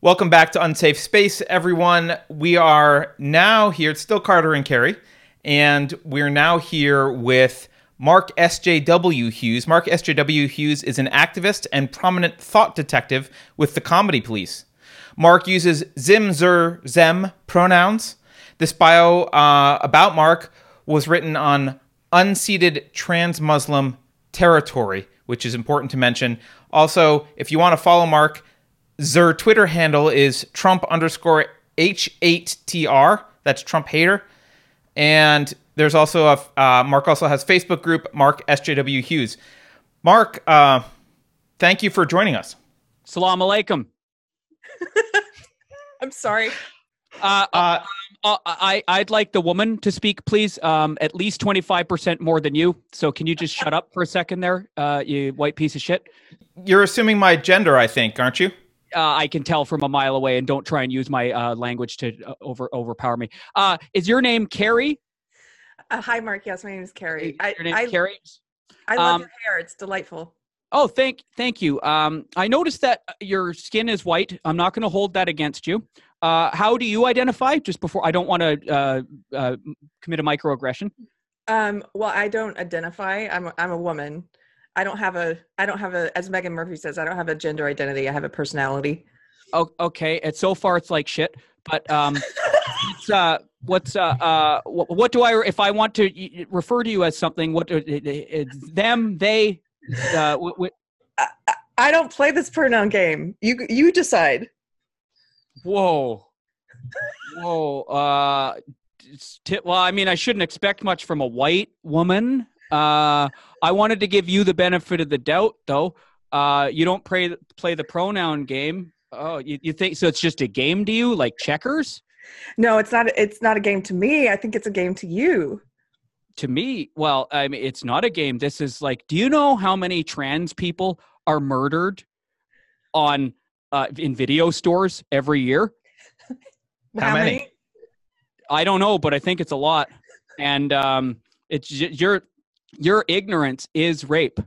Welcome back to Unsafe Space, everyone. We are now here. It's still Carter and Keri, and we're now here with Mark S.J.W. Hughes. Mark S.J.W. Hughes is an activist and prominent thought detective with the Comedy Police. Mark uses zim, zer, zhem pronouns. This bio uh, about Mark was written on unceded trans Muslim territory, which is important to mention. Also, if you want to follow Mark, Zer Twitter handle is Trump underscore H8TR. That's Trump hater. And there's also a uh, Mark also has Facebook group Mark SJW Hughes. Mark, uh, thank you for joining us. Salam alaikum. I'm sorry. Uh, uh, uh, I I'd like the woman to speak, please. Um, at least twenty five percent more than you. So can you just shut up for a second there, uh, you white piece of shit? You're assuming my gender, I think, aren't you? Uh, I can tell from a mile away, and don't try and use my uh, language to uh, over overpower me. Uh, is your name Keri? Uh, hi, Mark. Yes, my name is Keri. I, Your name I, Keri? I love Um, your hair. It's delightful. Oh, thank thank you. Um, I noticed that your skin is white. I'm not going to hold that against you. Uh, how do you identify? Just before I don't want to uh, uh, commit a microaggression. Um, well, I don't identify. I'm a, I'm a woman. I don't have a I don't have a as Meghan Murphy says. I don't have a gender identity. I have a personality. Oh, okay. And so far, it's like shit. But um, it's uh, what's uh, uh, what, what do I if I want to refer to you as something? What it's them, they? Uh, w- w- I, I- don't play this pronoun game. You you decide. whoa, whoa. Uh, well, I mean, I shouldn't expect much from a white woman. Uh, I wanted to give you the benefit of the doubt, though. Uh, you don't play play the pronoun game. Oh, you, you think so? It's just a game to you, like checkers? No, it's not. It's not a game to me. I think it's a game to you. to me, well, I mean, it's not a game. This is like, do you know how many trans people are murdered on uh, in video stores every year? How many? I don't know, but I think it's a lot. And um, it's j- your ignorance is rape.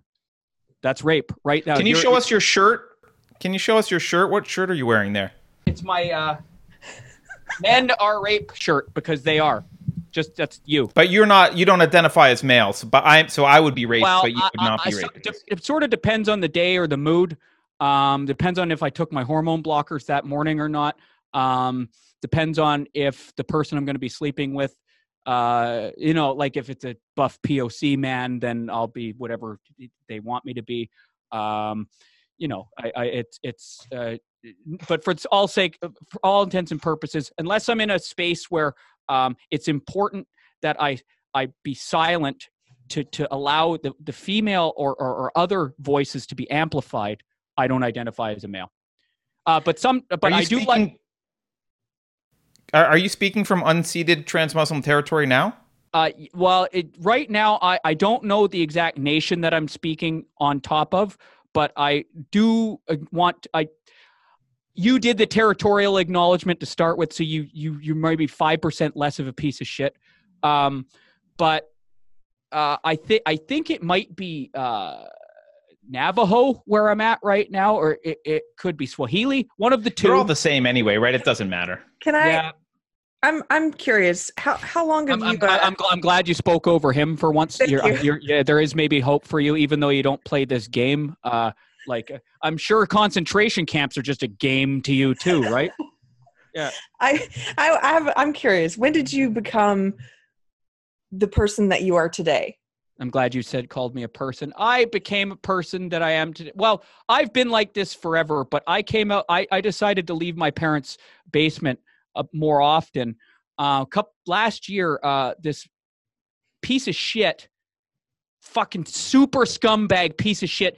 That's rape right now. Can you You're- show us your shirt? Can you show us your shirt? What shirt are you wearing there? It's my uh, men are rape shirt because they are. Just that's you. But you're not. You don't identify as male. So, but I. So I would be raped, well, but you would I- not I- be I so- raped. de- it sort of depends on the day or the mood. Um, depends on if I took my hormone blockers that morning or not. Um, depends on if the person I'm going to be sleeping with, uh, you know, like if it's a buff POC man, then I'll be whatever they want me to be. Um, you know, I, I it's it's. Uh, but for all sake, for all intents and purposes, unless I'm in a space where um, it's important that I I be silent to to allow the, the female or, or, or other voices to be amplified, I don't identify as a male. Uh, but some, but I do like. Are, are you speaking from unceded trans Muslim territory now? Uh, well, it, right now I I don't know the exact nation that I'm speaking on top of, but I do uh, want I. You did the territorial acknowledgement to start with, so you you you might be five percent less of a piece of shit. Um, but uh, I think I think it might be uh, Navajo where I'm at right now, or it, it could be Swahili. One of the 2 They're all the same anyway, right? It doesn't matter. Can I? yeah, I'm I'm curious. How how long have I'm, you? I'm, uh, I'm, I'm glad you spoke over him for once. Thank You're, you. you're, yeah, there is maybe hope for you, even though you don't play this game. Uh, like I'm sure concentration camps are just a game to you too, right? I, I I have I'm curious. When did you become the person that you are today? I'm glad you said called me a person. I became a person that I am today. Well, I've been like this forever, but I came out. I, I decided to leave my parents' basement uh, more often. Uh, cup last year, uh, this piece of shit, fucking super scumbag piece of shit,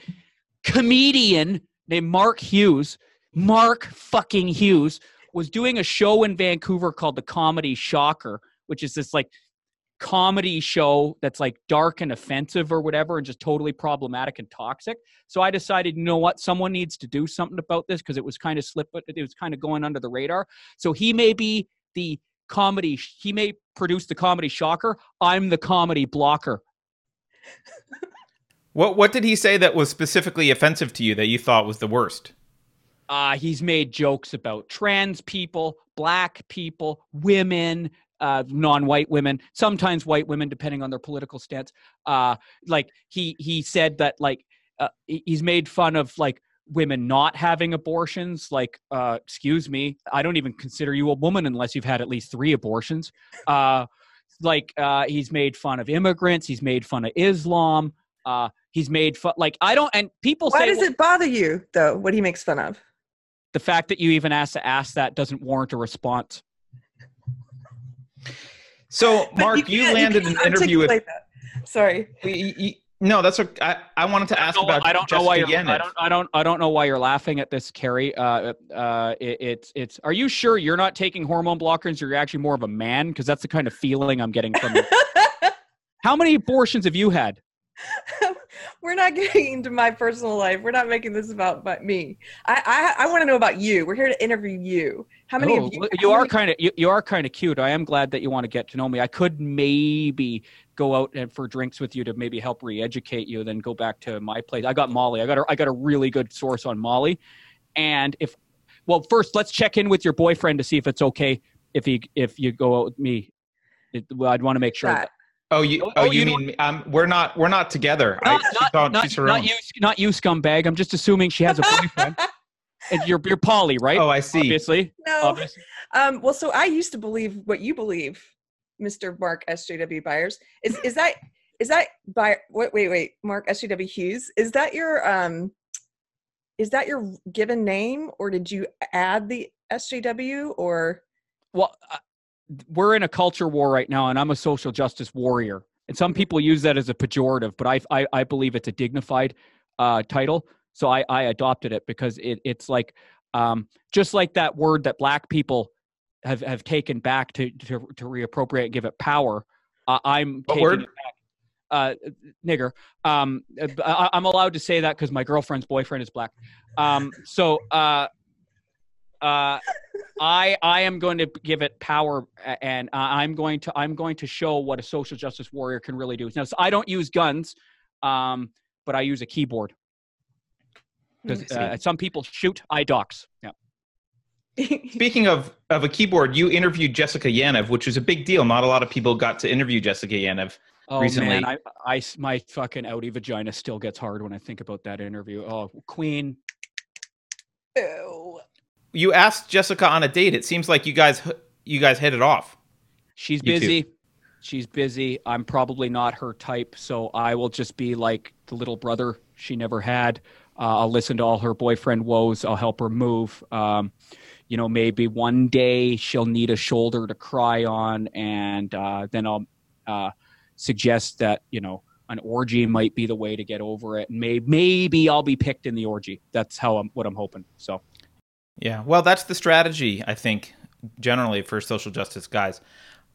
comedian named Mark Hughes, Mark fucking Hughes, was doing a show in Vancouver called the Comedy Shocker, which is this like comedy show that's like dark and offensive or whatever and just totally problematic and toxic. So I decided, you know what, someone needs to do something about this because it was kind of slip it was kind of going under the radar. So he may be the comedy he may produce the comedy shocker. I'm the comedy blocker. What What did he say that was specifically offensive to you that you thought was the worst? Uh, he's made jokes about trans people, black people, women, uh, non-white women, sometimes white women, depending on their political stance. Uh, like he he said that like uh, he's made fun of like women not having abortions. Like, uh, excuse me, I don't even consider you a woman unless you've had at least three abortions. Uh, like uh, he's made fun of immigrants. He's made fun of Islam. Uh, he's made fun like I don't and people say Why say does well, it bother you though? What he makes fun of? the fact that you even asked to ask that doesn't warrant a response. So, Mark, you, can't- landed can't an interview with. articulate that. Sorry. y- y- No, that's what I, I wanted to ask No, about. I don't know why you're, I don't I don't I don't know why you're laughing at this, Keri. Uh, uh, it, it's it's. Are you sure you're not taking hormone blockers? You're actually more of a man because that's the kind of feeling I'm getting from you. How many abortions have you had? We're not getting into my personal life. We're not making this about but me. I I, I want to know about you. We're here to interview you. How many Oh, of you? you are kind of you, you are kind of cute. I am glad that you want to get to know me. I could maybe go out and for drinks with you to maybe help re-educate you, then go back to my place. I got Molly. I got a, I got a really good source on Molly, and if well, first let's check in with your boyfriend to see if it's okay if he if you go out with me. It, well, I'd want to make sure. that. Oh, you. Oh, Oh, oh, you, you know- mean um, we're not we're not together. Not, I, she's not, on- not, she's her not own. you, not you, scumbag. I'm just assuming she has a boyfriend. and you're you're poly, right? Oh, I see. Obviously. no. Obviously. Um, well, so I used to believe what you believe, Mr. Mark SJW Byers. Is is that is that by wait wait wait Mark SJW Hughes? Is that your um is that your given name or did you add the SJW or well uh, we're in a culture war right now and i'm a social justice warrior and some people use that as a pejorative but i i, I believe it's a dignified uh, title so i i adopted it because it it's like um just like that word that black people have have taken back to to, to reappropriate and give it power uh, i'm What taking word? it back uh, nigger. Um, I, I'm allowed to say that because my girlfriend's boyfriend is black. Um, so uh, uh, I I am going to give it power, and uh, I'm going to I'm going to show what a social justice warrior can really do. Now, so I don't use guns, um, but I use a keyboard because Mm, uh, some people shoot. I dox. Yeah. Speaking of of a keyboard, you interviewed Jessica Yaniv, which was a big deal. Not a lot of people got to interview Jessica Yaniv. Oh Recently. man, I, I s- my fucking outie vagina still gets hard when I think about that interview. Oh, Queen. Ew. You asked Jessica on a date. It seems like you guys you guys hit it off. She's You too. busy. She's busy. I'm probably not her type, so I will just be like the little brother she never had. Uh, I'll listen to all her boyfriend woes. I'll help her move. Um, you know, maybe one day she'll need a shoulder to cry on, and uh, then I'll uh, suggest that you know an orgy might be the way to get over it. And maybe maybe I'll be picked in the orgy. That's how I'm what I'm hoping. So Yeah. Well, that's the strategy I think generally for social justice guys.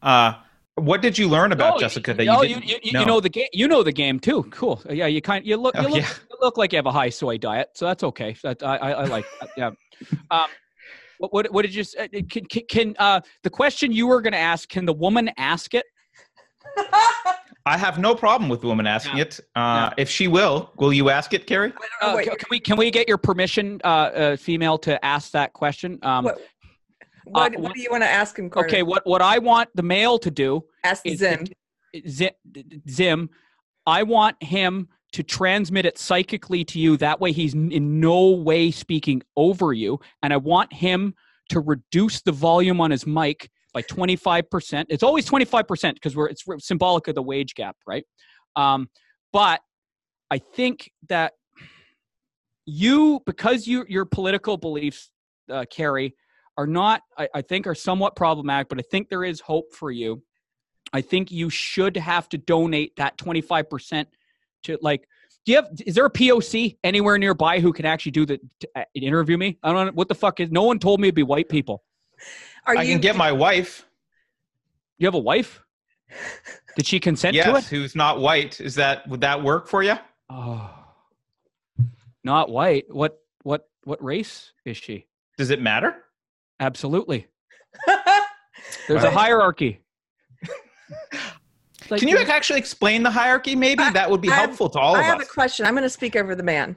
Uh, what did you learn about Oh, Jessica that oh, you you, didn't you, you know? know the game. You know the game too. Cool. Yeah, you kind. You look. You Oh, look. yeah. You look like you have a high soy diet, so that's okay. That I, I, I like. That. Yeah. Um, what, what, what did you? s- uh, Can, can, can uh, the question you were going to ask? Can the woman ask it? I have no problem with the woman asking Yeah. it. Uh, If she will, will you ask it, Keri? Oh, Uh, wait, can, can we? Can we get your permission, uh, uh, female, to ask that question? Um, what, what, uh, what do you want to ask him, Carter? okay. What what I want the male to do Ask is Zim. Zim, Zim, I want him to transmit it psychically to you. That way, he's in no way speaking over you. And I want him to reduce the volume on his mic by 25%. It's always 25% because we're it's symbolic of the wage gap, right? Um, but I think that you, because you your political beliefs, uh, Keri, are not, I, I think, are somewhat problematic. But I think there is hope for you. I think you should have to donate that 25% to like do you have is there a POC anywhere nearby who can actually do the to, uh, interview me? I don't know what the fuck is no one told me it'd be white people. Are I you can get my wife. You have a wife? Did she consent to it? Yes, it? who's not white. Is that would that work for you? Oh. Not white. What what what race is she? Does it matter? Absolutely. There's a hierarchy. Like, Can you actually explain the hierarchy? Maybe I- that would be I have- helpful to all I of us. I have a question. I'm going to speak over the man.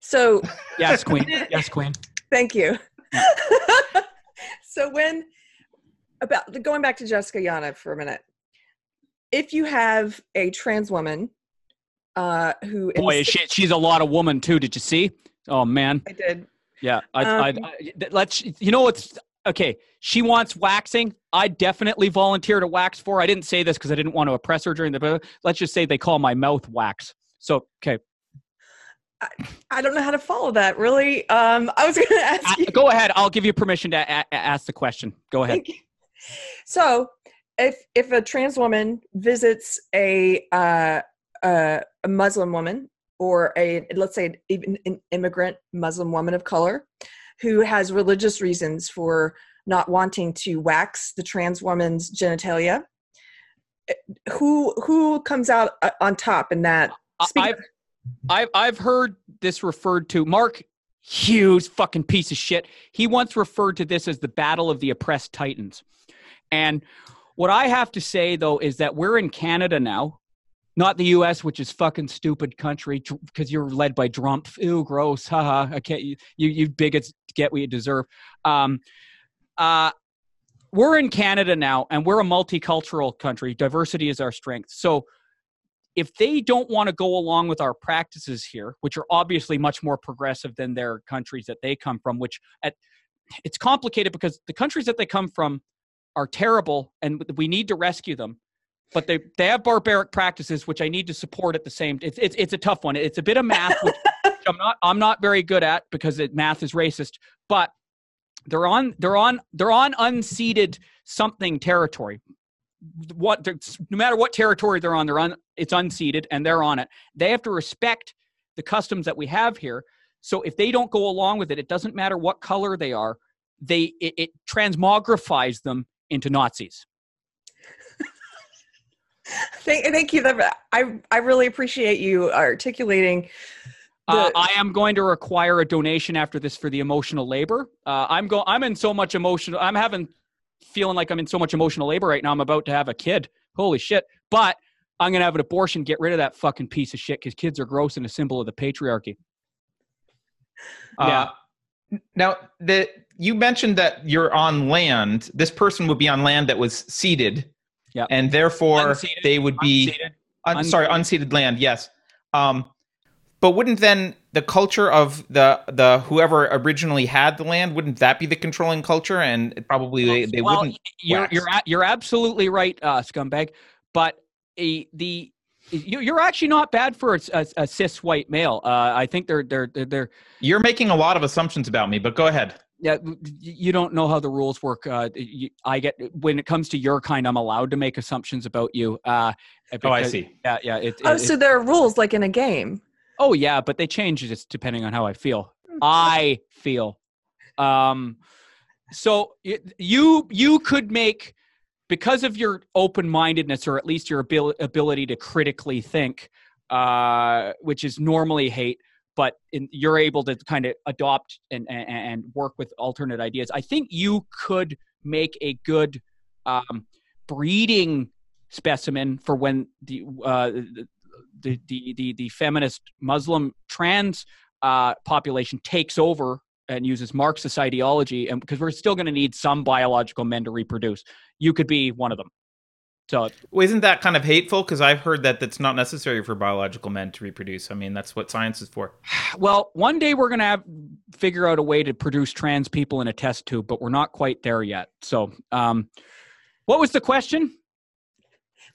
So Yes, queen. Yes, queen. Thank you. So when about going back to Jessica Yaniv for a minute, if you have a trans woman uh, who Boy, is she, she's a lot of woman too. Did you see? Oh man. I did. Yeah, I, Um, I, I, let's. You know what's okay? She wants waxing. I definitely volunteer to wax for. I didn't say this because I didn't want to oppress her during the. Let's just say they call my mouth wax. So okay, I don't know how to follow that really. Um, I was going to ask you. Go ahead. I'll give you permission to a- a- ask the question. Go ahead. So, if if a trans woman visits a uh, uh, a Muslim woman or a let's say even an immigrant Muslim woman of color who has religious reasons for not wanting to wax the trans woman's genitalia, eh, who who comes out uh, on top in that? I- Speak- I've I've I've heard this referred to. Mark Hughes, fucking piece of shit. He once referred to this as the battle of the oppressed titans. And what I have to say though is that we're in Canada now, not the U.S., which is fucking stupid country because you're led by Trump. Ew, gross. Haha. I can't. You you, bigots get what you deserve. Um, uh, we're in Canada now, and we're a multicultural country. Diversity is our strength. So if they don't want to go along with our practices here, which are obviously much more progressive than their countries that they come from, which at it's complicated because the countries that they come from are terrible and we need to rescue them. But they, they have barbaric practices which I need to support at the same it's it's it's a tough one. It's a bit of math which I'm not I'm not very good at because it, math is racist, but they're on they're on they're on unceded something territory what no matter what territory they're on, they're on it's unceded and they're on it. They have to respect the customs that we have here. So if they don't go along with it, it doesn't matter what color they are. They it, it transmogrifies them into Nazis. thank, thank you. I I really appreciate you articulating. Uh, I am going to require a donation after this for the emotional labor. Uh, I'm go. I'm in so much emotional. I'm having feeling like I'm in so much emotional labor right now. I'm about to have a kid. Holy shit! But I'm gonna have an abortion. Get rid of that fucking piece of shit because kids are gross and a symbol of the patriarchy. Uh, now, the you mentioned that you're on land. This person would be on land that was ceded, Yep. and therefore Unceded, they would be Unceded. un- sorry unceded land. Yes, um, but wouldn't then the culture of the the whoever originally had the land wouldn't that be the controlling culture? And it probably they, they well, wouldn't. You're wax. you're a- you're absolutely right, uh, scumbag. But a, the you- you're actually not bad for a, a, a cis white male. Uh, I think they're they're they're, they're You're making a lot of assumptions about me, but go ahead. yeah. You don't know how the rules work. Uh, you, I get when it comes to your kind, I'm allowed to make assumptions about you. Uh, Oh, I see. Yeah, yeah. It, Oh, it- so there are rules like in a game. Oh yeah, but they change just depending on how I feel. I feel. Um, so you you could make because of your open mindedness, or at least your abil- ability to critically think, uh, which is normally hate, but in, you're able to kind of adopt and, and and work with alternate ideas. I think you could make a good um, breeding specimen for when the uh, the, the the the feminist Muslim trans uh, population takes over and uses Marxist ideology, and because we're still going to need some biological men to reproduce, you could be one of them. So Well, isn't that kind of hateful? Because I've heard that that's not necessary for biological men to reproduce. I mean, that's what science is for. Well, one day we're going to have figure out a way to produce trans people in a test tube, but we're not quite there yet. So, um, what was the question?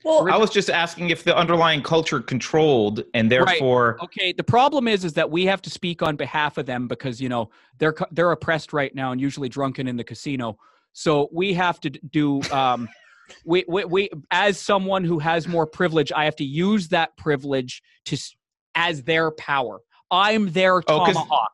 Well, I was just asking if the underlying culture controlled and therefore Okay, the problem is is that we have to speak on behalf of them because you know they're they're oppressed right now and usually drunken in the casino. So we have to do um, we, we we as someone who has more privilege, I have to use that privilege to as their power. I'm their Oh, tomahawk.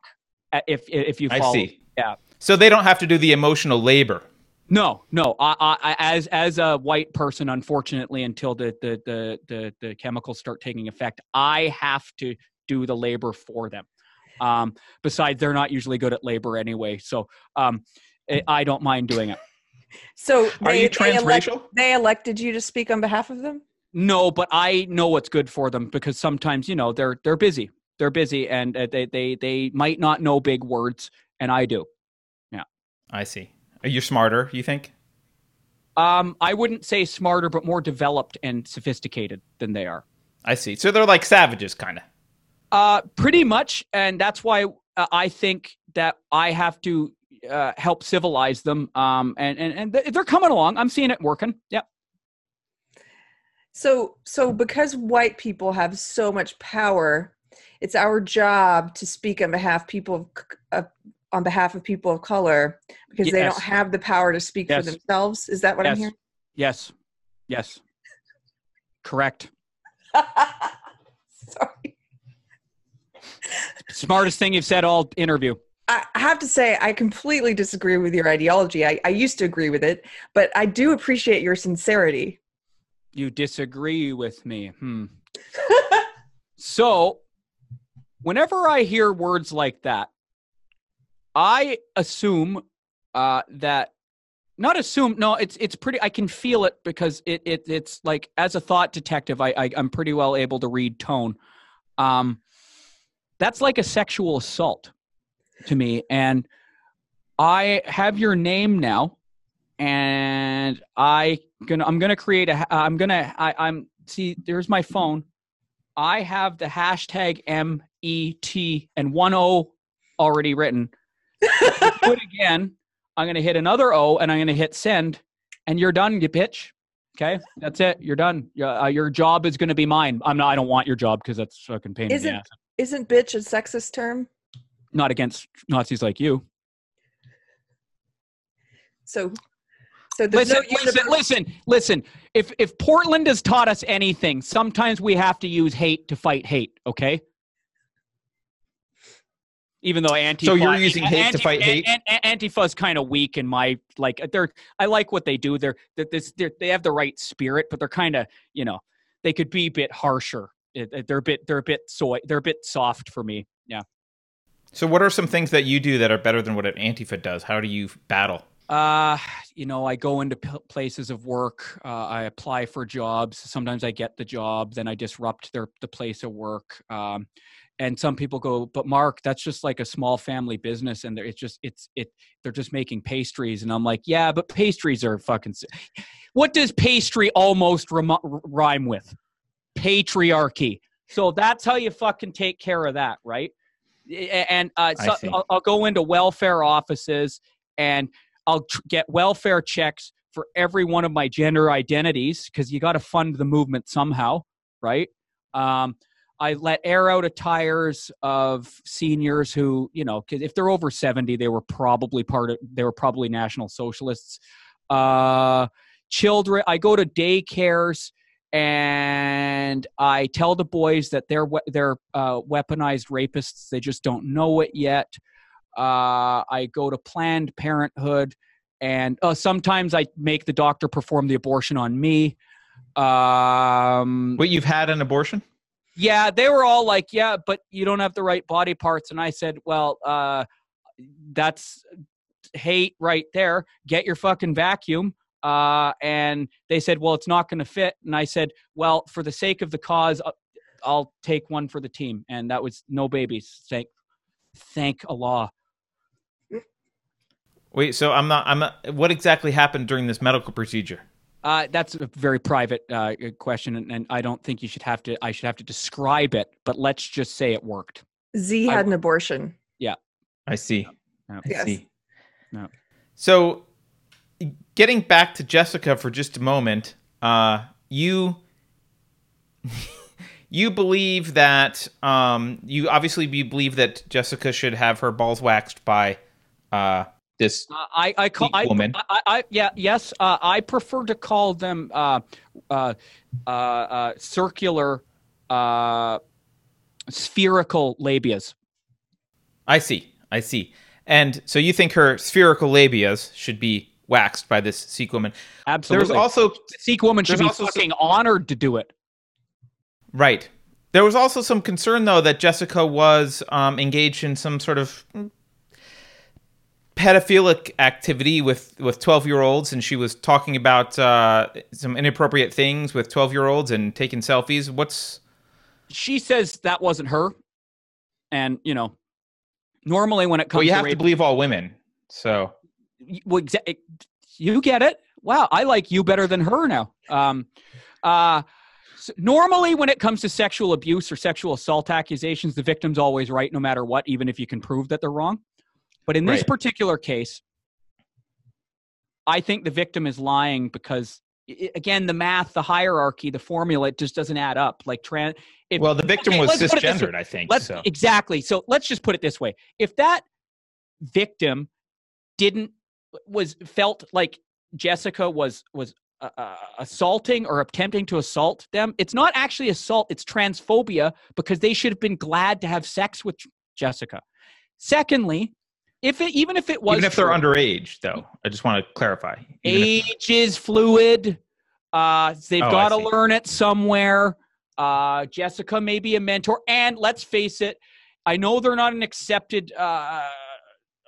uh, If if you follow. I see. Yeah. So they don't have to do the emotional labor. No, no. I, I, I- as as a white person, unfortunately, until the, the the the the chemicals start taking effect, I have to do the labor for them. Um, besides, they're not usually good at labor anyway, so um, I- I don't mind doing it. so Are they, you they, elect- transracial? they elected you to speak on behalf of them. No, but I know what's good for them because sometimes you know they're they're busy. They're busy, and uh, they they they might not know big words, and I do. Yeah, I see. You're smarter, you think? Um, I wouldn't say smarter, but more developed and sophisticated than they are. I see. So they're like savages, kind of. Uh, pretty much, and that's why uh, I think that I have to uh, help civilize them. Um, and and and th- they're coming along. I'm seeing it working. Yep. So, so because white people have so much power, it's our job to speak on behalf people of, of on behalf of people of color because they don't have the power to speak Yes. for themselves. Is that what I'm hearing? Yes. Yes. Correct. Sorry. Smartest thing you've said all interview. I I have to say, I completely disagree with your ideology. I, I used to agree with it, but I do appreciate your sincerity. You disagree with me. Hmm. So, whenever I hear words like that, I assume uh, that not assume. No, it's it's pretty. I can feel it because it, it it's like as a thought detective, I, I I'm pretty well able to read tone. Um, that's like a sexual assault to me, and I have your name now, and I gonna I'm gonna create a I'm gonna I, I'm see there's my phone. I have the hashtag MET and one O already written. Do it again. I'm gonna hit another O and I'm gonna hit send, and you're done, you bitch. Okay, that's it. You're done. Uh, your job is gonna be mine. I'm not. I don't want your job because that's fucking pain Isn't- the ass. Isn't bitch a sexist term? Not against Nazis like you. So, so there's Listen, no listen, listen, listen. If if Portland has taught us anything, sometimes we have to use hate to fight hate. Okay. Even though anti So you're using hate to fight hate? An, an, Antifa's kind of weak in my like. Uh, they're I like what they do. They're they're, this, they're they have the right spirit, but they're kind of you know they could be a bit harsher. It- it- They're a bit they're a bit soy. They're a bit soft for me. Yeah. So what are some things that you do that are better than what an Antifa does? How do you battle? Uh, you know, I go into p- places of work. Uh, I apply for jobs. Sometimes I get the job, then I disrupt their the place of work. Um, and some people go, but Mark, that's just like a small family business, and they're- it's just it's it. They're just making pastries, and I'm like, yeah, but pastries are fucking. s- What does pastry almost rem- rhyme with? Patriarchy. So that's how you fucking take care of that, right? And uh, so. I'll, I'll go into welfare offices and I'll tr- get welfare checks for every one of my gender identities because you got to fund the movement somehow, right? Um, I let air out of tires of seniors who, you know, if they're over seventy, they were probably part of. They were probably National Socialists. Uh, children, I go to daycares and I tell the boys that they're they're uh, weaponized rapists. They just don't know it yet. Uh, I go to Planned Parenthood, and uh, sometimes I make the doctor perform the abortion on me. Um, What you've had an abortion? yeah, they were all like, "Yeah, but you don't have the right body parts," and I said, "Well, uh, that's hate right there. Get your fucking vacuum." Uh, and they said, "Well, it's not going to fit," and I said, "Well, for the sake of the cause, I'll, I'll take one for the team," and that was no babies. Thank, thank Allah. Wait, so I'm not. I'm not. What exactly happened during this medical procedure? Uh, that's a very private uh, question, and, and I don't think you should have to. I should have to describe it, but let's just say it worked. Z I- had an abortion. Yeah, I see. Yeah. I Yes. see. No. So, getting back to Jessica for just a moment, uh, you you believe that um, you obviously you believe that Jessica should have her balls waxed by uh, this. Uh, I I call I, woman. I, I yeah yes uh, I prefer to call them uh, uh, uh, uh, circular uh, spherical labias. I see. I see. And so you think her spherical labias should be waxed by this Sikh woman? Absolutely. There's also the Sikh woman should there's be also some- honored to do it. Right. There was also some concern, though, that Jessica was um, engaged in some sort of pedophilic activity with with twelve year olds, and she was talking about uh, some inappropriate things with twelve year olds and taking selfies. What's She says that wasn't her, and you know, normally when it comes Well, you to have to believe all women. So well, exa- you get it. Wow, I like you better than her now. Um, uh, s normally, when it comes to sexual abuse or sexual assault accusations, the victim's always right, no matter what, even if you can prove that they're wrong. But in this Right. particular case, I think the victim is lying because, again, the math, the hierarchy, the formula, it just doesn't add up. Like trans. If, well, the victim okay, was let's put it this way. cisgendered, I think. Let's so exactly. So let's just put it this way: if that victim didn't was felt like Jessica was was uh, uh, assaulting or attempting to assault them, it's not actually assault; it's transphobia because they should have been glad to have sex with Jessica. Secondly, if it even if it was even if they're underage, though, I just want to clarify. Even if- age is fluid. Uh, they've Oh, got to learn it somewhere. Uh, Jessica may be a mentor, and let's face it, I know they're not an accepted uh,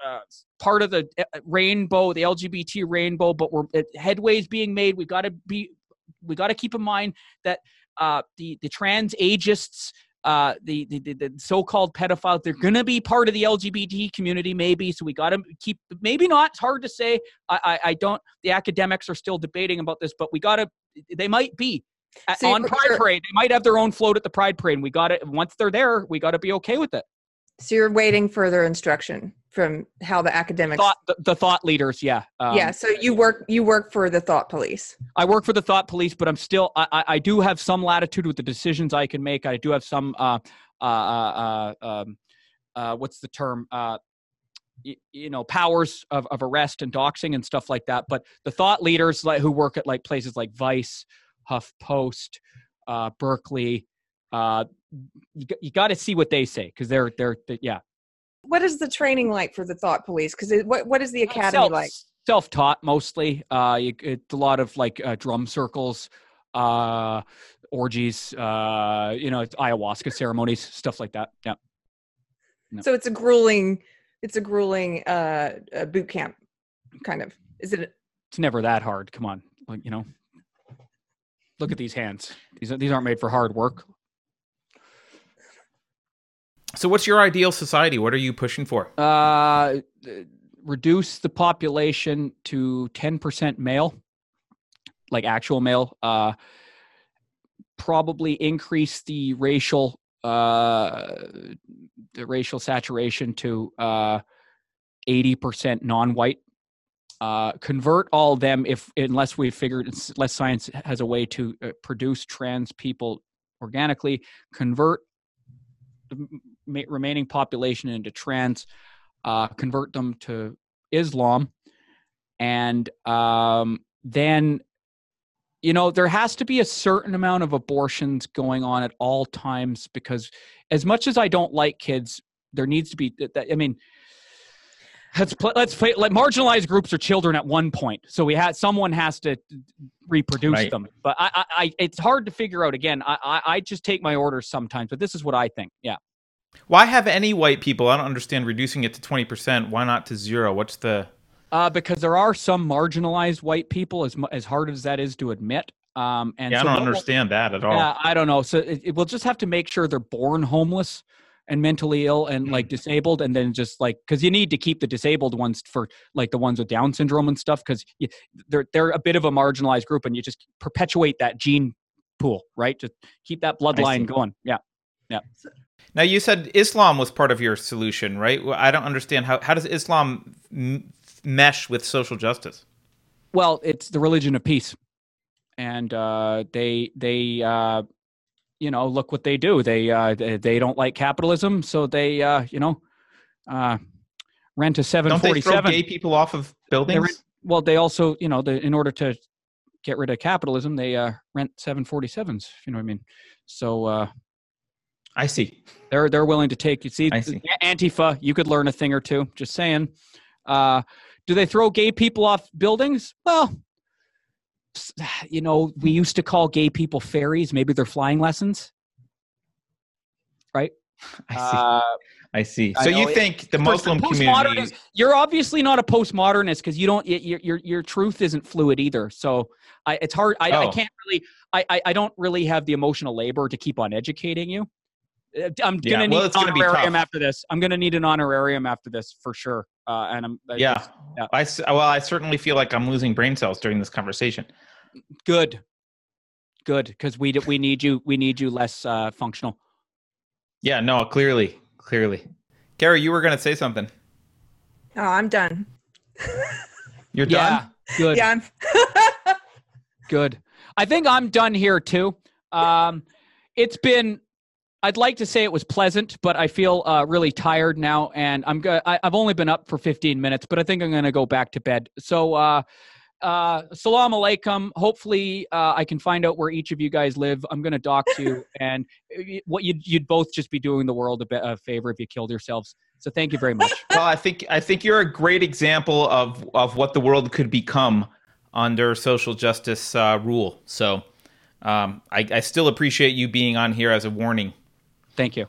uh, part of the uh, rainbow, the LGBT rainbow, but we're uh, headways being made. We got to be, we got to keep in mind that uh, the the trans ageists. Uh, the, the, the, so-called pedophiles they're going to be part of the lgbt community maybe so we got to keep maybe not it's hard to say. I, I i don't the academics are still debating about this but we got to they might be at, So on pride parade. They might have their own float at the pride parade and we got to once they're there we got to be okay with it So you're waiting for further instruction from how the academics. thought the, the thought leaders yeah um, yeah. So you work you work for the thought police. I work for the thought police, but I'm still I, I, I do have some latitude with the decisions I can make. I do have some uh uh uh, uh um uh what's the term uh y- you know powers of, of arrest and doxing and stuff like that but the thought leaders like who work at like places like vice huff post uh berkeley uh you, you got to see what they say because they're, they're they yeah What is the training like for the thought police? Because what what is the academy self, like? self-taught mostly uh you, it's a lot of like uh, drum circles uh orgies uh you know it's ayahuasca ceremonies stuff like that yeah no. So it's a grueling, it's a grueling uh, uh boot camp, kind of. Is it? it's never that hard come on like you know look at these hands these these aren't made for hard work so, what's your ideal society? What are you pushing for? uh reduce the population to 10% male like actual male uh probably increase the racial uh the racial saturation to uh 80% non-white uh convert all them if unless we figured unless science has a way to uh, produce trans people organically convert remaining population into trans uh, convert them to Islam, and um, then you know there has to be a certain amount of abortions going on at all times because as much as I don't like kids, there needs to be. I mean. Let's play, let's play, like marginalized groups are children at one point, so we had someone has to reproduce Right. them. But I, I, I, it's hard to figure out. Again, I, I, I just take my orders sometimes, but this is what I think. Yeah. Why have any white people? I don't understand reducing it to twenty percent. Why not to zero? What's the Uh, because there are some marginalized white people, as as hard as that is to admit. Um, and yeah? I don't understand that at all. Yeah, I don't know. So it, it- we'll just have to make sure they're born homeless and mentally ill and Mm. like disabled, and then just like because you need to keep the disabled ones for like the ones with Down syndrome and stuff because they're they're a bit of a marginalized group, and you just perpetuate that gene pool, right? Just keep that bloodline going. Yeah. Yeah. Now you said Islam was part of your solution, right? Well, I don't understand how how does Islam m- mesh with social justice? Well, it's the religion of peace, and uh, they they uh, you know look what they do. They uh, they, they don't like capitalism, so they uh, you know uh, rent a seven forty seven. Don't they throw gay people off of buildings? Well, they also you know the, in order to get rid of capitalism, they uh, rent seven forty sevens. You know what I mean? So uh, I see. they're they're willing to take you see, I see. Antifa. You could learn a thing or two. Just saying. Uh, do they throw gay people off buildings? Well, you know, we used to call gay people fairies. Maybe they're flying lessons. Right? I see. Uh, I see. So know you think the Muslim postmodernist- community? You're obviously not a postmodernist because you don't. Your your your truth isn't fluid either. So I, it's hard. I, I Oh. can't really. I, I I don't really have the emotional labor to keep on educating you. Uh, I'm Yeah, gonna well, need it's an gonna be honorarium after this. I'm gonna need an honorarium after this for sure. Uh, and I'm I Yeah. just- yeah. I s- well, I certainly feel like I'm losing brain cells during this conversation. good, good because we we need you we need you less uh, functional. Yeah, no, clearly, clearly. Keri, you were going to say something. Oh, I'm done. You're Yeah, done. good. Yeah, I'm. Good. I think I'm done here too. Um, it's been. I'd like to say it was pleasant, but I feel uh, really tired now, and I'm go- I, I've only been up for 15 minutes, but I think I'm going to go back to bed. So, uh, uh, salam alaikum. Hopefully, uh, I can find out where each of you guys live. I'm going to dock you, and what you'd you'd both just be doing the world a, bit, a favor if you killed yourselves. So, thank you very much. Well, I think I think you're a great example of of what the world could become under social justice uh, rule. So, um, I, I still appreciate you being on here as a warning. Thank you.